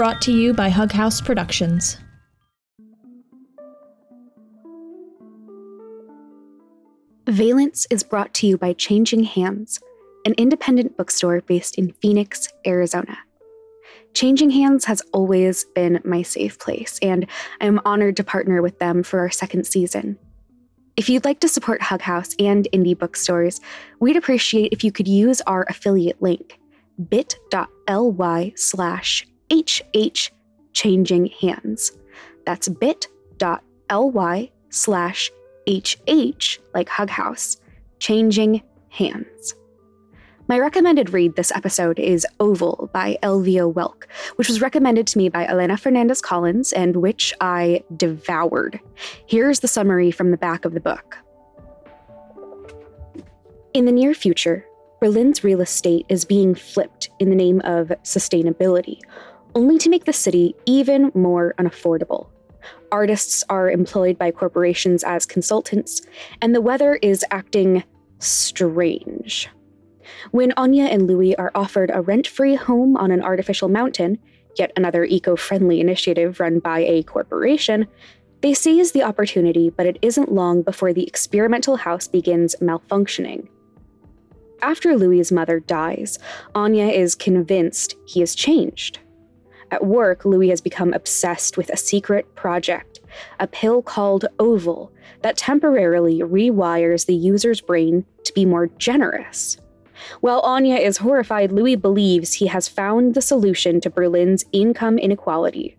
brought to you by Hug House Productions. Valence is brought to you by Changing Hands, an independent bookstore based in Phoenix, Arizona. Changing Hands has always been my safe place, and I am honored to partner with them for our second season. If you'd like to support Hug House and indie bookstores, we'd appreciate if you could use our affiliate link, bit.ly slash hh changing hands. That's bit.ly slash hh, like Hug House, changing hands. My recommended read this episode is Oval by Elvia Wilk, which was recommended to me by Elena Fernandez Collins and which I devoured. Here's the summary from the back of the book. In the near future, Berlin's real estate is being flipped in the name of sustainability, only to make the city even more unaffordable. Artists are employed by corporations as consultants, and the weather is acting strange. When Anya and Louis are offered a rent free home on an artificial mountain, yet another eco friendly initiative run by a corporation, they seize the opportunity, but it isn't long before the experimental house begins malfunctioning. After Louis's mother dies, Anya is convinced he has changed. At work, Louis has become obsessed with a secret project, a pill called Oval, that temporarily rewires the user's brain to be more generous. While Anya is horrified, Louis believes he has found the solution to Berlin's income inequality.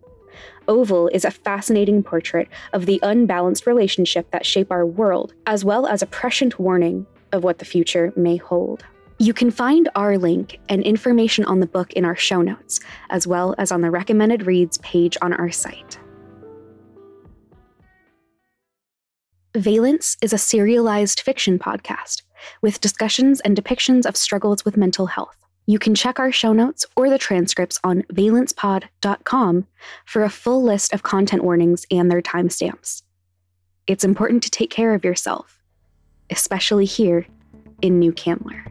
Oval is a fascinating portrait of the unbalanced relationship that shape our world, as well as a prescient warning of what the future may hold. You can find our link and information on the book in our show notes, as well as on the recommended reads page on our site. Valence is a serialized fiction podcast with discussions and depictions of struggles with mental health. You can check our show notes or the transcripts on valencepod.com for a full list of content warnings and their timestamps. It's important to take care of yourself, especially here in New Candler.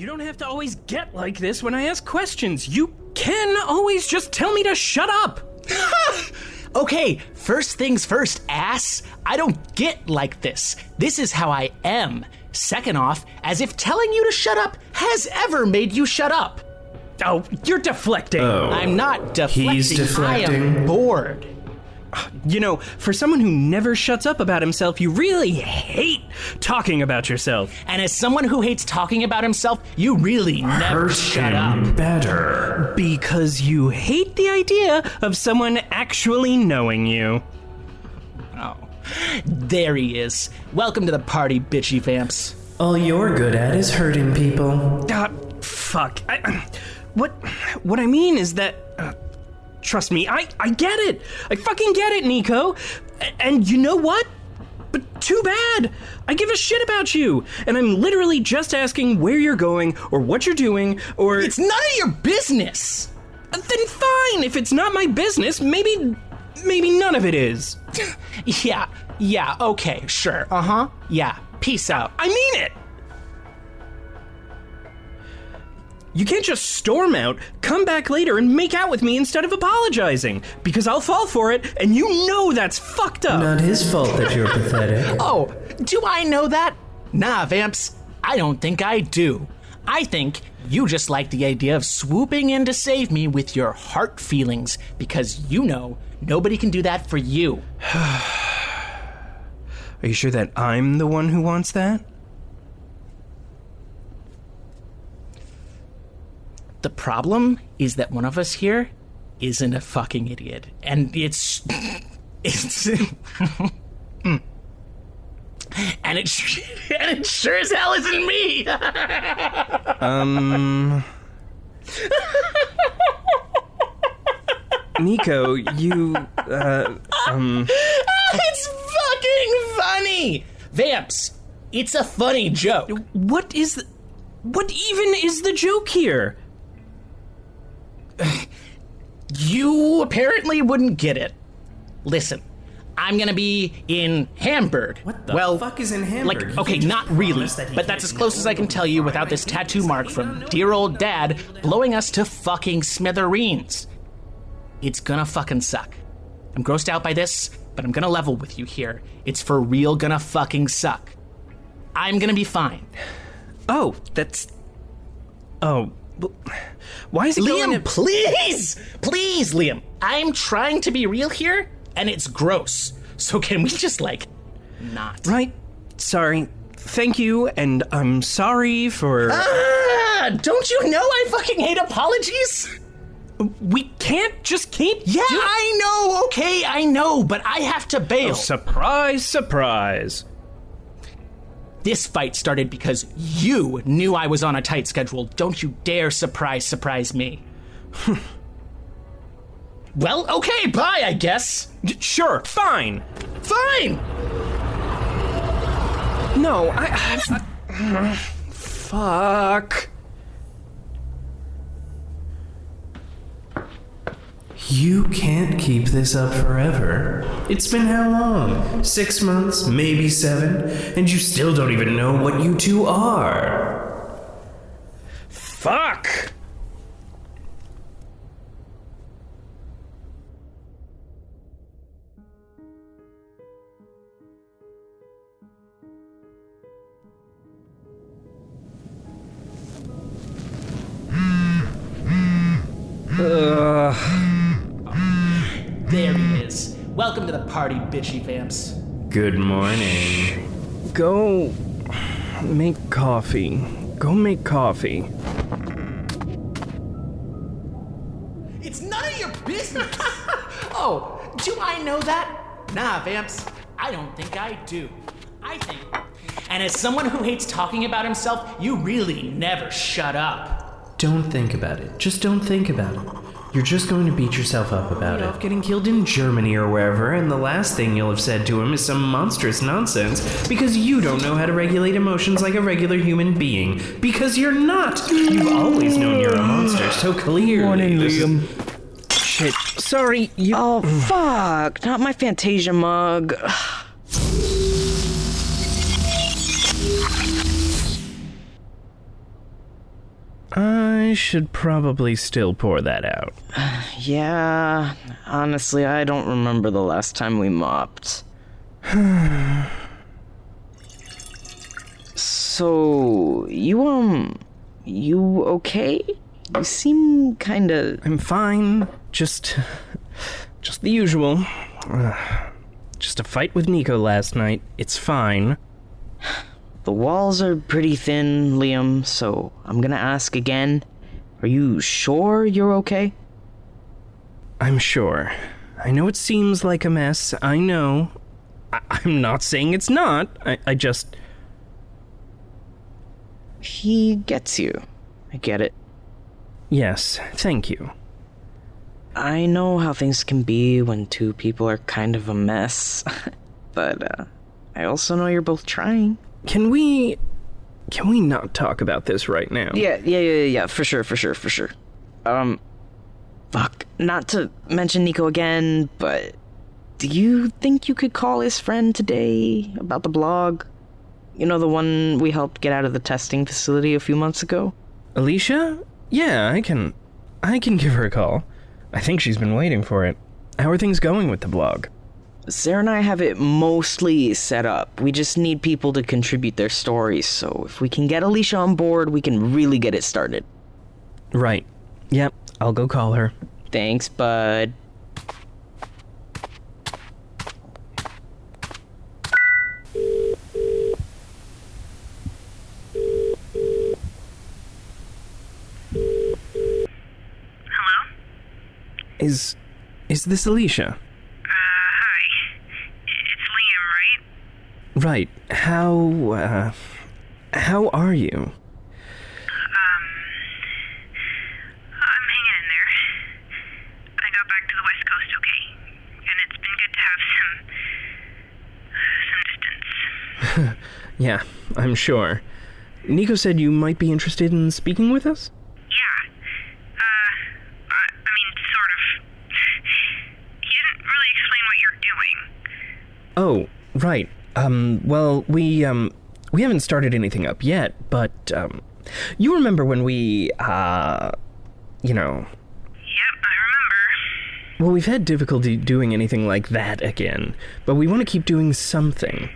You don't have to always get like this when I ask questions. You can always just tell me to shut up. Okay, first things first, ass. I don't get like this. This is how I am. Second off, as if telling you to shut up has ever made you shut up. Oh, you're deflecting. Oh. I'm not deflecting. He's I deflecting. am bored. You know, for someone who never shuts up about himself, you really hate talking about yourself. And as someone who hates talking about himself, you really never Hurt shut him up. better. Because you hate the idea of someone actually knowing you. Oh, there he is. Welcome to the party, bitchy vamps. All you're good at is hurting people. Ah, fuck. I, what what I mean is that uh, trust me, I I get it. I fucking get it, Nico. A- And you know what? But too bad. I give a shit about you, and I'm literally just asking where you're going or what you're doing or It's none of your business. then fine. If it's not my business, maybe maybe none of it is. Yeah, yeah, okay, sure. Uh huh. Yeah, peace out. I mean it. You can't just storm out, come back later, and make out with me instead of apologizing. Because I'll fall for it, and you know that's fucked up. Not his fault that you're pathetic. Oh, do I know that? Nah, Vamps, I don't think I do. I think you just like the idea of swooping in to save me with your heart feelings because you know nobody can do that for you. Are you sure that I'm the one who wants that? The problem is that one of us here isn't a fucking idiot. And it's. It's. Mm. and it, sh- and it sure as hell isn't me! Um. Nico, you. Uh, um. it's fucking funny! Vamps, it's a funny joke. What is. The, what even is the joke here? You apparently wouldn't get it. Listen, I'm gonna be in Hamburg. What the well, fuck is in Hamburg? Like, okay, can't just really, that but that's as close as I can tell you without this tattoo mark from dear old dad blowing us to fucking smithereens. It's gonna fucking suck. I'm grossed out by this, but I'm gonna level with you here. It's for real gonna fucking suck. I'm gonna be fine. Oh, that's. Oh. Why is it going Liam, to- please! Please, Liam. I'm trying to be real here, and it's gross. So can we just, like, not? Right. Sorry. Thank you, and I'm sorry for. Ah, don't you know I fucking hate apologies? we can't just keep. Yeah, do- I know, okay, I know, but I have to bail. Surprise, surprise. This fight started because you knew I was on a tight schedule. Don't you dare surprise, surprise me. well, okay, bye, I guess. D- Sure, fine. Fine! No, I. I, I fuck. You can't keep this up forever. It's been how long? Six months, maybe seven, and you still don't even know what you two are. Fuck. There he is. Welcome to the party, bitchy vamps. Good morning. Go make coffee. Go make coffee. It's none of your business. oh, do I know that? Nah, Vamps. I don't think I do. I think. And as someone who hates talking about himself, you really never shut up. Don't think about it. Just don't think about it. You're just going to beat yourself up about it. Getting killed in Germany or wherever, and the last thing you'll have said to him is some monstrous nonsense because you don't know how to regulate emotions like a regular human being. Because you're not. You've always known you're a monster so clearly. Morning, This is- Liam. Shit. Sorry, you. Oh, fuck. Not my Fantasia mug. I should probably still pour that out. Yeah, honestly, I don't remember the last time we mopped. so, you, um, you okay? You seem kinda. I'm fine. Just. Just the usual. Just a fight with Nico last night. It's fine. The walls are pretty thin, Liam, so I'm gonna ask again. Are you sure you're okay? I'm sure. I know it seems like a mess. I know. I- I'm not saying it's not. I, I just. He gets you. I get it. Yes, thank you. I know how things can be when two people are kind of a mess, but uh, I also know you're both trying. Can we. Can we not talk about this right now? Yeah, yeah, yeah, yeah, for sure, for sure, for sure. Um, fuck, not to mention Nico again, but do you think you could call his friend today about the blog? You know, the one we helped get out of the testing facility a few months ago? Alicia? Yeah, I can. I can give her a call. I think she's been waiting for it. How are things going with the blog? Sarah and I have it mostly set up. We just need people to contribute their stories, so if we can get Alicia on board, we can really get it started. Right. Yep, I'll go call her. Thanks, bud. Hello? Is. is this Alicia? Uh, hi. It's Liam, right? How. Uh, how are you? Um, I'm hanging in there. I got back to the West Coast okay, and it's been good to have some. some distance. Yeah, I'm sure. Nico said you might be interested in speaking with us? Yeah. Uh, I, I mean, sort of. He didn't really explain what you're doing. Oh, right. Um, well, we, um, we haven't started anything up yet, but, um, you remember when we, uh, you know, Yep, I remember. well, we've had difficulty doing anything like that again, but we want to keep doing something.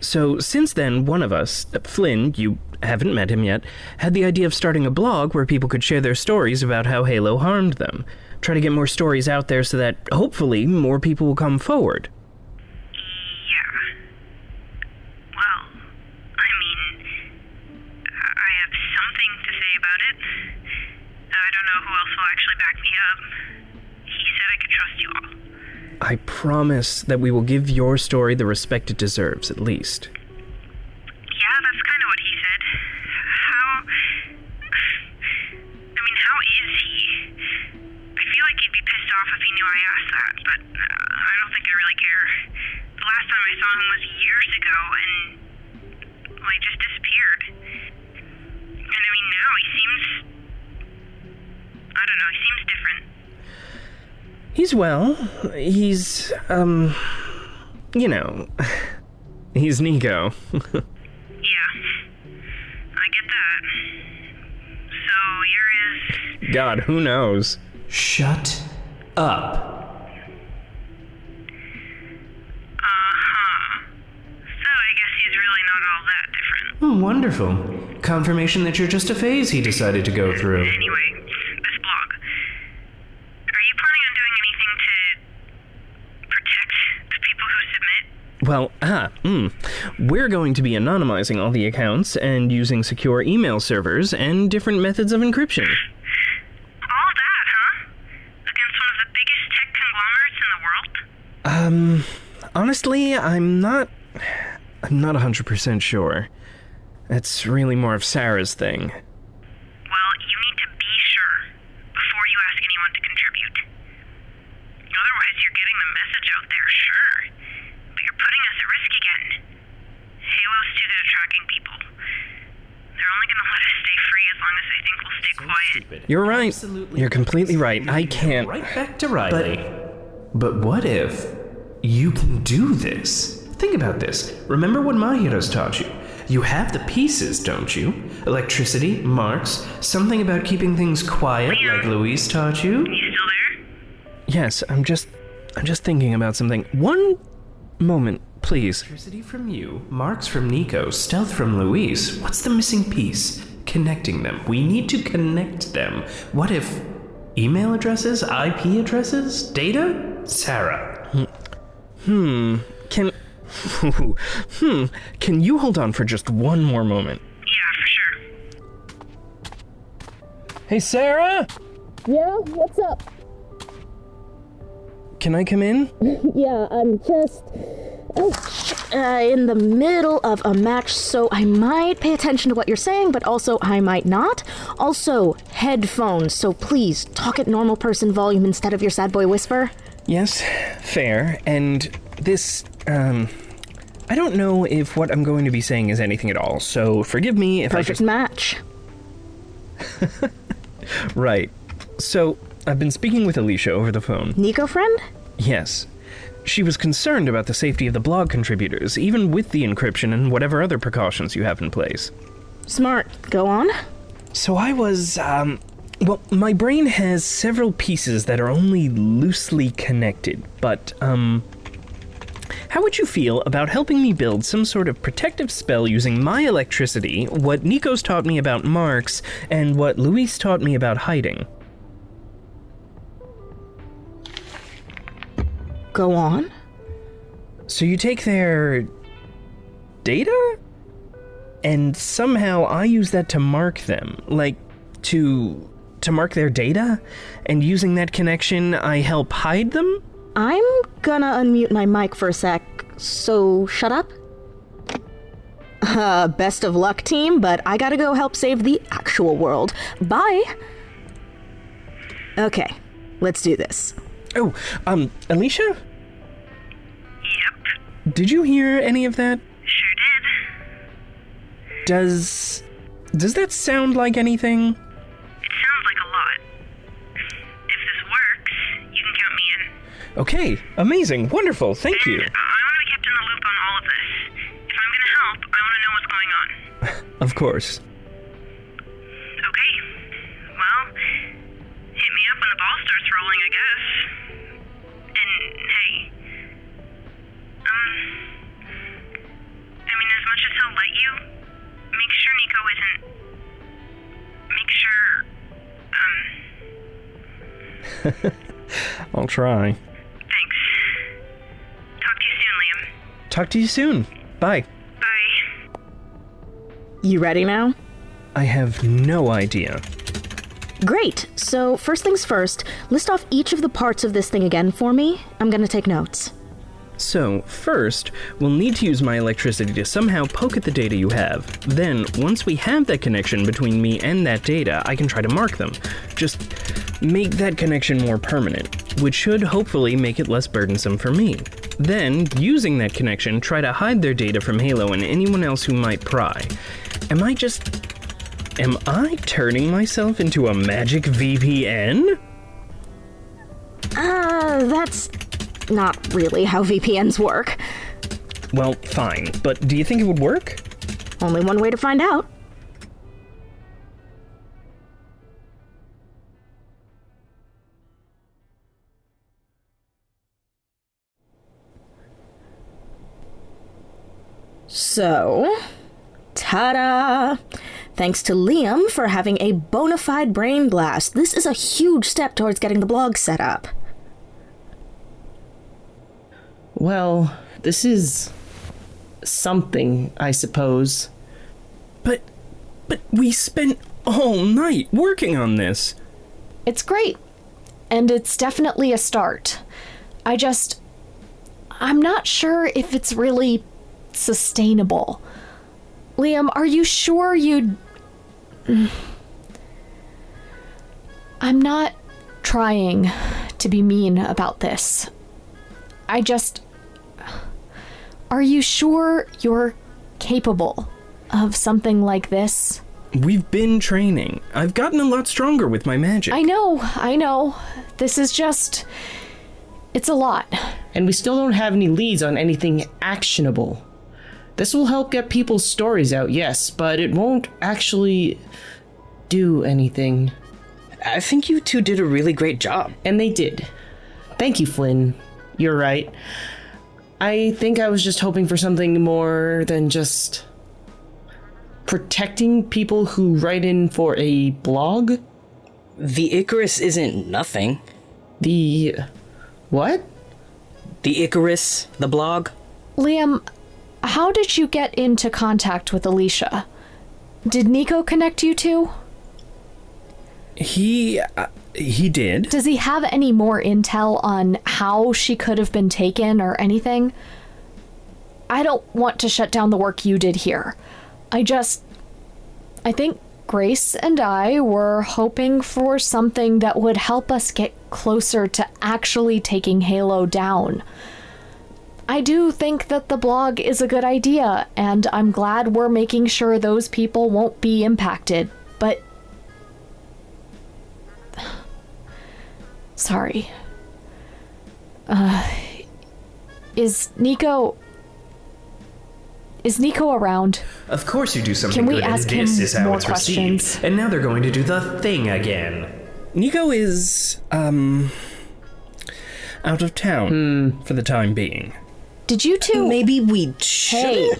So, since then, one of us, Flynn, you haven't met him yet, had the idea of starting a blog where people could share their stories about how Halo harmed them. Try to get more stories out there so that, hopefully, more people will come forward. Actually back me up. He said I could trust you all. I promise that we will give your story the respect it deserves, at least. Yeah, that's kind of what he said. How. I mean, how is he? I feel like he'd be pissed off if he knew I asked that, but uh, I don't think I really care. The last time I saw him was years ago, and. Well, he just disappeared. And I mean, now he seems. I don't know, he seems different. He's well. He's, um, you know, he's Nico. Yeah. I get that. So you're his. God, who knows? Shut up. Uh huh. So I guess he's really not all that different. Oh, wonderful. Confirmation that you're just a phase he decided to go through. Anyway, this blog. Are you planning on doing anything to protect the people who submit? Well, ah, hmm. We're going to be anonymizing all the accounts and using secure email servers and different methods of encryption. All that, huh? Against one of the biggest tech conglomerates in the world? Um, honestly, I'm not. I'm not 100% sure. That's really more of Sarah's thing. Well, you need to be sure before you ask anyone to contribute. Otherwise, you're getting the message out there, sure, but you're putting us at risk again. Halo's too good at tracking people. They're only gonna let us stay free as long as they think we'll stay quiet. You're right. Absolutely. You're completely right. I can't. Right back to Riley. But, but what if you can do this? Think about this. Remember what my heroes taught you. You have the pieces, don't you? Electricity, marks, something about keeping things quiet, like Louise taught you. You still there? Yes, I'm just. I'm just thinking about something. One moment, please. Electricity from you, marks from Nico, stealth from Louise. What's the missing piece? Connecting them. We need to connect them. What if email addresses, IP addresses, data? Sarah. Hmm. Can. hmm. Can you hold on for just one more moment? Yeah, for sure. Hey, Sarah! Yeah, what's up? Can I come in? Yeah, I'm just uh, in the middle of a match, so I might pay attention to what you're saying, but also I might not. Also, headphones, so please talk at normal person volume instead of your sad boy whisper. Yes, fair. And this, um. I don't know if what I'm going to be saying is anything at all, so forgive me if I Perfect just. match. Right. So, I've been speaking with Alicia over the phone. Nico friend? Yes. She was concerned about the safety of the blog contributors, even with the encryption and whatever other precautions you have in place. Smart. Go on. So I was, um. Well, my brain has several pieces that are only loosely connected, but, um. How would you feel about helping me build some sort of protective spell using my electricity, what Nico's taught me about marks, and what Luis taught me about hiding? Go on. So you take their data? And somehow I use that to mark them. Like, to to mark their data? And using that connection, I help hide them? I'm gonna unmute my mic for a sec, so shut up. Uh, best of luck, team, but I gotta go help save the actual world. Bye! Okay, let's do this. Oh, um, Alicia? Yep, Did you hear any of that? sure did. Does. Does that sound like anything? It sounds like a lot. If this works, you can count me in. Okay, amazing, wonderful, thank you. I want to be kept in the loop on all of this. If I'm going to help, I want to know what's going on. Of course. Okay. Well, hit me up when the ball starts rolling, I guess. And hey, um, I mean, as much as he'll let you, make sure Nico isn't. Make sure, um, I'll try. thanks. Talk to you soon, Liam. Talk to you soon. Bye. Bye. You ready now? I have no idea. Great. So, first things first, list off each of the parts of this thing again for me. I'm gonna take notes. So, first, we'll need to use my electricity to somehow poke at the data you have. Then, once we have that connection between me and that data, I can try to mark them. Just make that connection more permanent, which should hopefully make it less burdensome for me. Then, using that connection, try to hide their data from Halo and anyone else who might pry. Am I just. Am I turning myself into a magic VPN? Uh, that's not really how VPNs work. Well, fine, but do you think it would work? Only one way to find out. So, ta da! Thanks to Liam for having a bona fide brain blast. This is a huge step towards getting the blog set up. Well, this is something, I suppose. But. But we spent all night working on this. It's great. And it's definitely a start. I just. I'm not sure if it's really sustainable. Liam, are you sure you'd. I'm not trying to be mean about this. I just. Are you sure you're capable of something like this? We've been training. I've gotten a lot stronger with my magic. I know, I know. This is just. It's a lot. And we still don't have any leads on anything actionable. This will help get people's stories out, yes, but it won't actually do anything. I think you two did a really great job. And they did. Thank you, Flynn. You're right. I think I was just hoping for something more than just protecting people who write in for a blog. The Icarus isn't nothing. The. What? The Icarus, the blog. Liam, how did you get into contact with Alicia? Did Nico connect you two? He. Uh, he did. Does he have any more intel on how she could have been taken or anything? I don't want to shut down the work you did here. I just. I think Grace and I were hoping for something that would help us get closer to actually taking Halo down. I do think that the blog is a good idea, and I'm glad we're making sure those people won't be impacted, but. Sorry. Uh. Is Nico. Is Nico around? Of course you do something Can we good, ask and this him is how more it's questions? received. And now they're going to do the thing again. Nico is, um, out of town for the time being. Did you two. Maybe we should. Hey,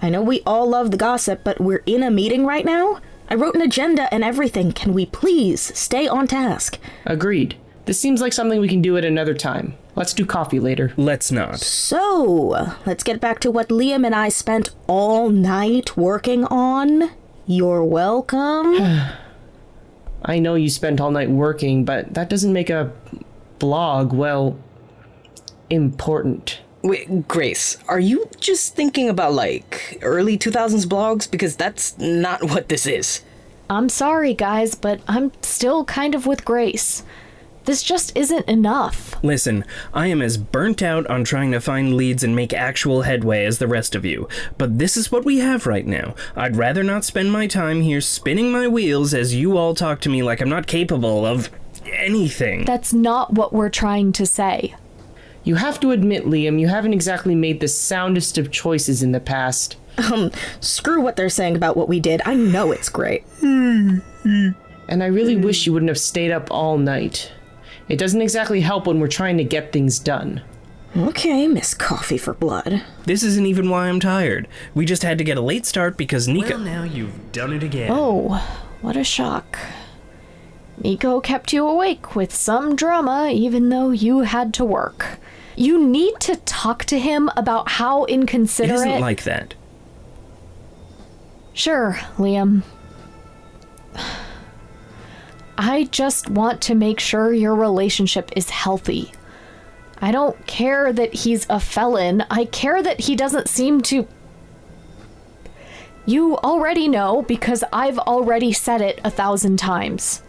I know we all love the gossip, but we're in a meeting right now. I wrote an agenda and everything. Can we please stay on task? Agreed. This seems like something we can do at another time. Let's do coffee later. Let's not. So, let's get back to what Liam and I spent all night working on. You're welcome. I know you spent all night working, but that doesn't make a blog, well, important. Wait, Grace, are you just thinking about like early 2000s blogs? Because that's not what this is. I'm sorry, guys, but I'm still kind of with Grace. This just isn't enough. Listen, I am as burnt out on trying to find leads and make actual headway as the rest of you, but this is what we have right now. I'd rather not spend my time here spinning my wheels as you all talk to me like I'm not capable of anything. That's not what we're trying to say. You have to admit, Liam, you haven't exactly made the soundest of choices in the past. Um, screw what they're saying about what we did. I know it's great. And I really wish you wouldn't have stayed up all night. It doesn't exactly help when we're trying to get things done. Okay, Miss Coffee for Blood. This isn't even why I'm tired. We just had to get a late start because Nico. Well, now you've done it again. Oh, what a shock. Nico kept you awake with some drama even though you had to work. You need to talk to him about how it inconsiderate. isn't like that. Sure, Liam. I just want to make sure your relationship is healthy. I don't care that he's a felon. I care that he doesn't seem to. You already know because I've already said it a thousand times.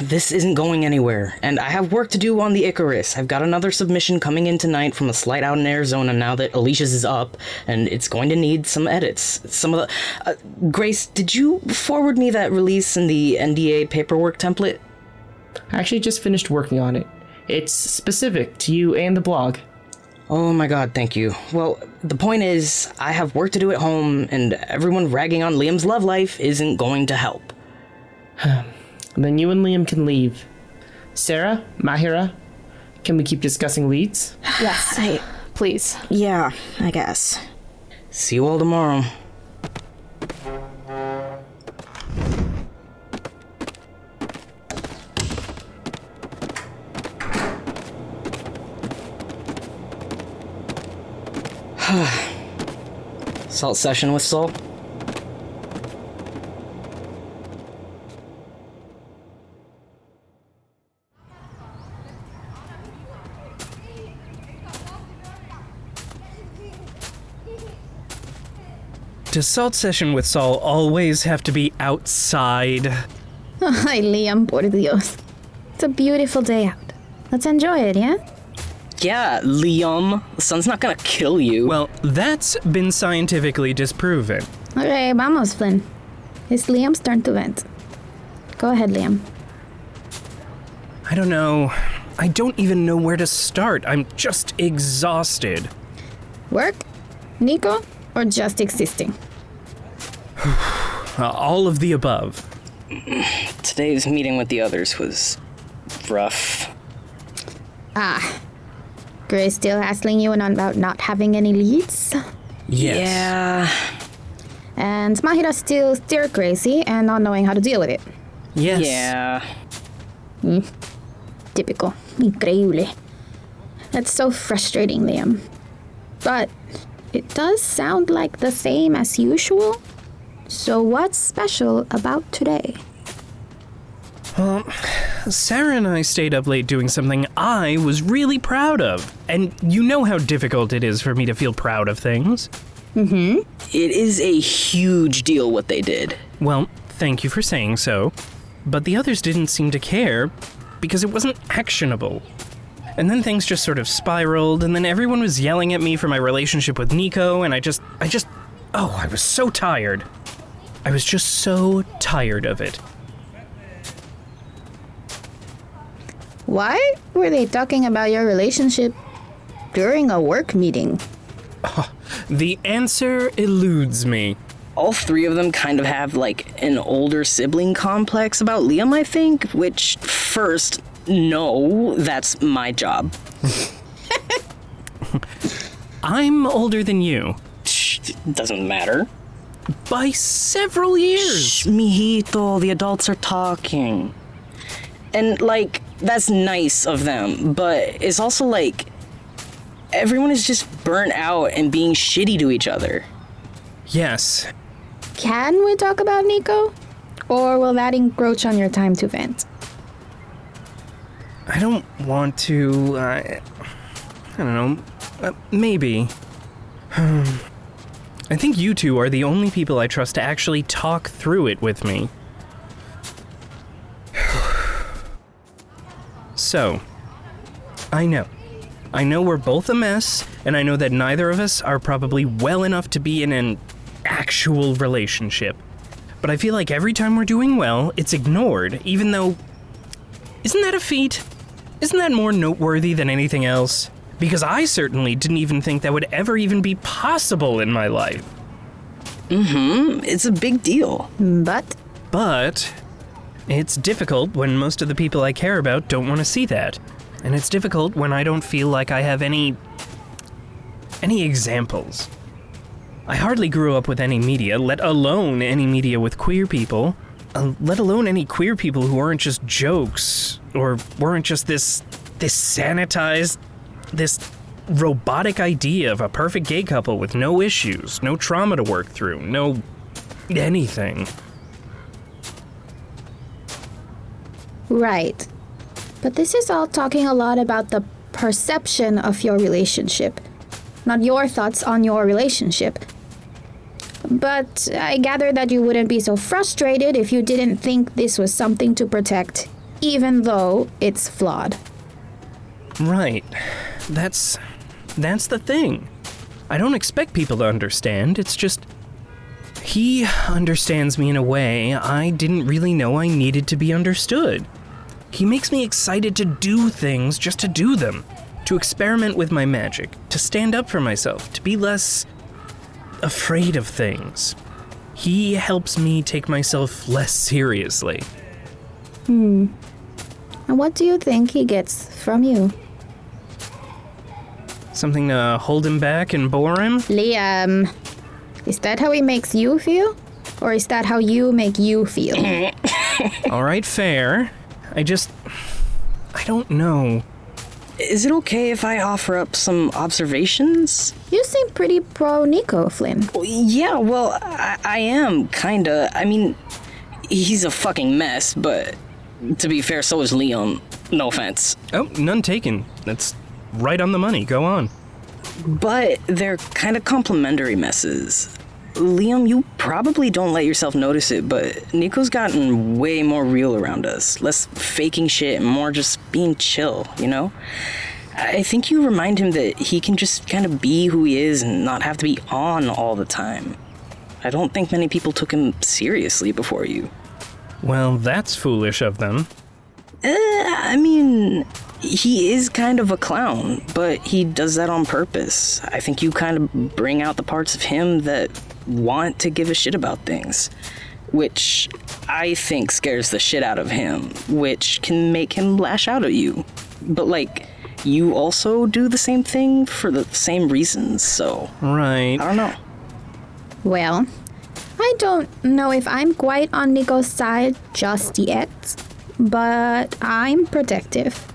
This isn't going anywhere, and I have work to do on the Icarus. I've got another submission coming in tonight from a slight out in Arizona now that Alicia's is up, and it's going to need some edits. Some of the. Uh, Grace, did you forward me that release in the NDA paperwork template? I actually just finished working on it. It's specific to you and the blog. Oh my god, thank you. Well, the point is, I have work to do at home, and everyone ragging on Liam's love life isn't going to help. Then you and Liam can leave. Sarah, Mahira, can we keep discussing leads? Yes, I, please. yeah, I guess. See you all tomorrow. Salt session with Sol? Does Salt Session with Saul always have to be outside? Ay, Liam, por Dios. It's a beautiful day out. Let's enjoy it, yeah? Yeah, Liam. The sun's not gonna kill you. Well, that's been scientifically disproven. Okay, vamos, Flynn. It's Liam's turn to vent. Go ahead, Liam. I don't know. I don't even know where to start. I'm just exhausted. Work? Nico? Or just existing? Uh, all of the above. Today's meeting with the others was rough. Ah. Grace still hassling you on about not having any leads? Yes. Yeah. And Mahira still stir crazy and not knowing how to deal with it. Yes. Yeah. Typical. Increíble. That's so frustrating, Liam. But it does sound like the same as usual. So what's special about today? Well, Sarah and I stayed up late doing something I was really proud of. And you know how difficult it is for me to feel proud of things. Mhm. It is a huge deal what they did. Well, thank you for saying so. But the others didn't seem to care because it wasn't actionable. And then things just sort of spiraled, and then everyone was yelling at me for my relationship with Nico, and I just, I just, oh, I was so tired. I was just so tired of it. Why were they talking about your relationship during a work meeting? The answer eludes me. All three of them kind of have like an older sibling complex about Liam, I think, which first, no, that's my job. I'm older than you Shh, doesn't matter. by several years. Shh, mijito, the adults are talking. And like, that's nice of them, but it's also like everyone is just burnt out and being shitty to each other. Yes, Can we talk about Nico? Or will that encroach on your time to vent? I don't want to. Uh, I don't know. Uh, maybe. I think you two are the only people I trust to actually talk through it with me. so, I know. I know we're both a mess, and I know that neither of us are probably well enough to be in an actual relationship. But I feel like every time we're doing well, it's ignored, even though. Isn't that a feat? Isn't that more noteworthy than anything else? Because I certainly didn't even think that would ever even be possible in my life. Mm-hmm. It's a big deal. But But it's difficult when most of the people I care about don't want to see that. And it's difficult when I don't feel like I have any. any examples. I hardly grew up with any media, let alone any media with queer people, uh, let alone any queer people who aren't just jokes, or weren't just this. this sanitized. this robotic idea of a perfect gay couple with no issues, no trauma to work through, no. anything. Right. But this is all talking a lot about the perception of your relationship, not your thoughts on your relationship. But I gather that you wouldn't be so frustrated if you didn't think this was something to protect, even though it's flawed. Right. That's that's the thing. I don't expect people to understand. It's just he understands me in a way I didn't really know I needed to be understood. He makes me excited to do things just to do them, to experiment with my magic, to stand up for myself, to be less afraid of things. He helps me take myself less seriously. Hmm. And what do you think he gets from you? Something to hold him back and bore him? Liam, is that how he makes you feel? Or is that how you make you feel? All right, fair. I just. I don't know. Is it okay if I offer up some observations? you seem pretty pro Nico, Flynn. Yeah, well, I, I am, kinda. I mean, he's a fucking mess, but to be fair, so is Liam. No offense. Oh, none taken. That's right on the money. Go on. But they're kind of complementary messes. Liam, you probably don't let yourself notice it, but Nico's gotten way more real around us. Less faking shit and more just being chill, you know? I think you remind him that he can just kind of be who he is and not have to be on all the time. I don't think many people took him seriously before you. Well, that's foolish of them. Uh, I mean, he is kind of a clown, but he does that on purpose. I think you kind of bring out the parts of him that want to give a shit about things, which I think scares the shit out of him, which can make him lash out at you. But, like, you also do the same thing for the same reasons, so Right. I don't know. Well, I don't know if I'm quite on Nico's side just yet, but I'm protective.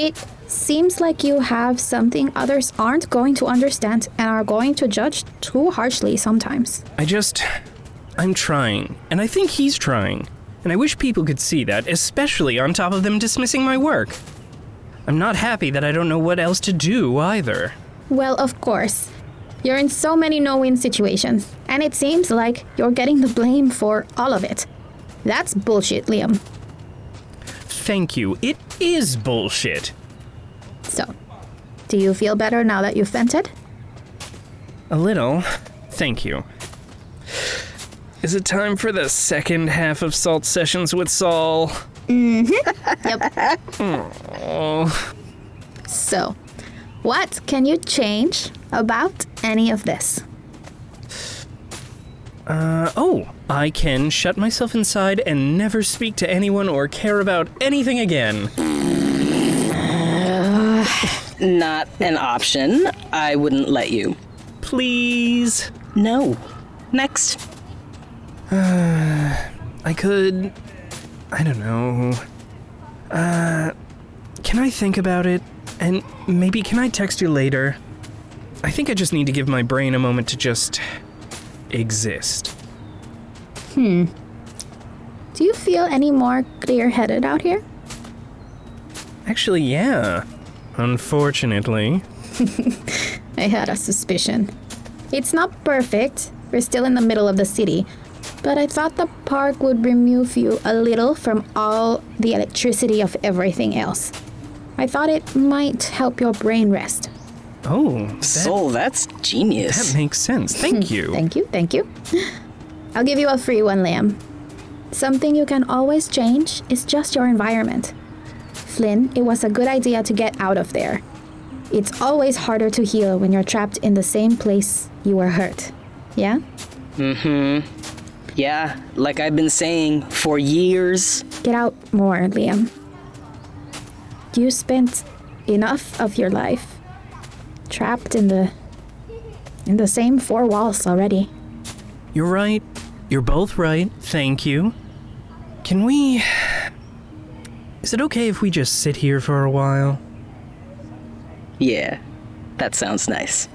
It seems like you have something others aren't going to understand and are going to judge too harshly sometimes. I just. I'm trying. And I think he's trying. And I wish people could see that, especially on top of them dismissing my work. I'm not happy that I don't know what else to do either. Well, of course. You're in so many no win situations, and it seems like you're getting the blame for all of it. That's bullshit, Liam. Thank you. It is bullshit. So, do you feel better now that you've vented? A little. Thank you. Is it time for the second half of Salt Sessions with Saul? Mm-hmm. Yep. Oh. So, what can you change about any of this? Uh, oh, I can shut myself inside and never speak to anyone or care about anything again. Not an option. I wouldn't let you. Please. No. Next. I could. I don't know. Uh, can I think about it? And maybe can I text you later? I think I just need to give my brain a moment to just exist. Hmm. Do you feel any more clear headed out here? Actually, yeah. Unfortunately. I had a suspicion. It's not perfect, we're still in the middle of the city, but I thought the park would remove you a little from all the electricity of everything else. I thought it might help your brain rest. Oh, that, Soul, that's genius. that makes sense. Thank you. Thank you, thank you. I'll give you a free one, Liam. Something you can always change is just your environment. Flynn, it was a good idea to get out of there. It's always harder to heal when you're trapped in the same place you were hurt. Yeah? Mm hmm. Yeah, like I've been saying for years. Get out more, Liam. You spent enough of your life trapped in the in the same four walls already. You're right. You're both right. Thank you. Can we. Is it okay if we just sit here for a while? Yeah, that sounds nice.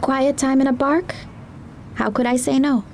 Quiet time in a park? How could I say no?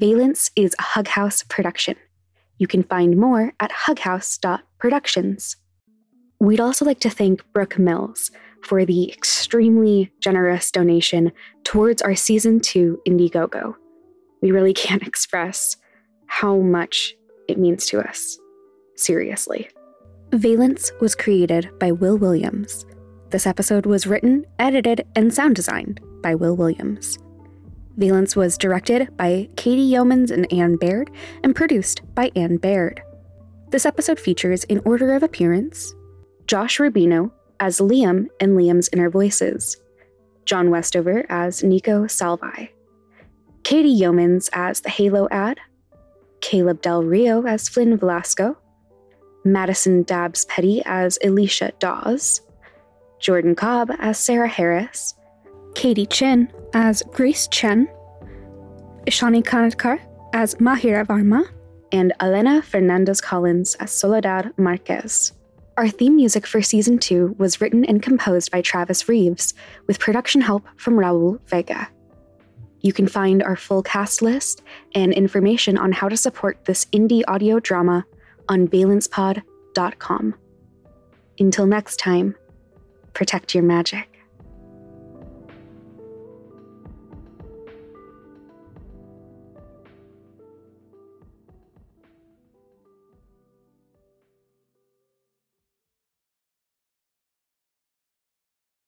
Valence is a Hug House production. You can find more at hughouse.productions. We'd also like to thank Brooke Mills for the extremely generous donation towards our season two Indiegogo. We really can't express how much it means to us. Seriously. Valence was created by Will Williams. This episode was written, edited, and sound designed by Will Williams. Valence was directed by Katie Yeomans and Anne Baird and produced by Anne Baird. This episode features, in order of appearance, Josh Rubino as Liam and Liam's inner voices, John Westover as Nico Salvi, Katie Yeomans as the Halo ad, Caleb Del Rio as Flynn Velasco, Madison Dabbs Petty as Alicia Dawes, Jordan Cobb as Sarah Harris, Katie Chin as Grace Chen, Ishani Kanatkar as Mahira Varma, and Elena Fernandez Collins as Soledad Marquez. Our theme music for season two was written and composed by Travis Reeves, with production help from Raul Vega. You can find our full cast list and information on how to support this indie audio drama on valencepod.com. Until next time, protect your magic.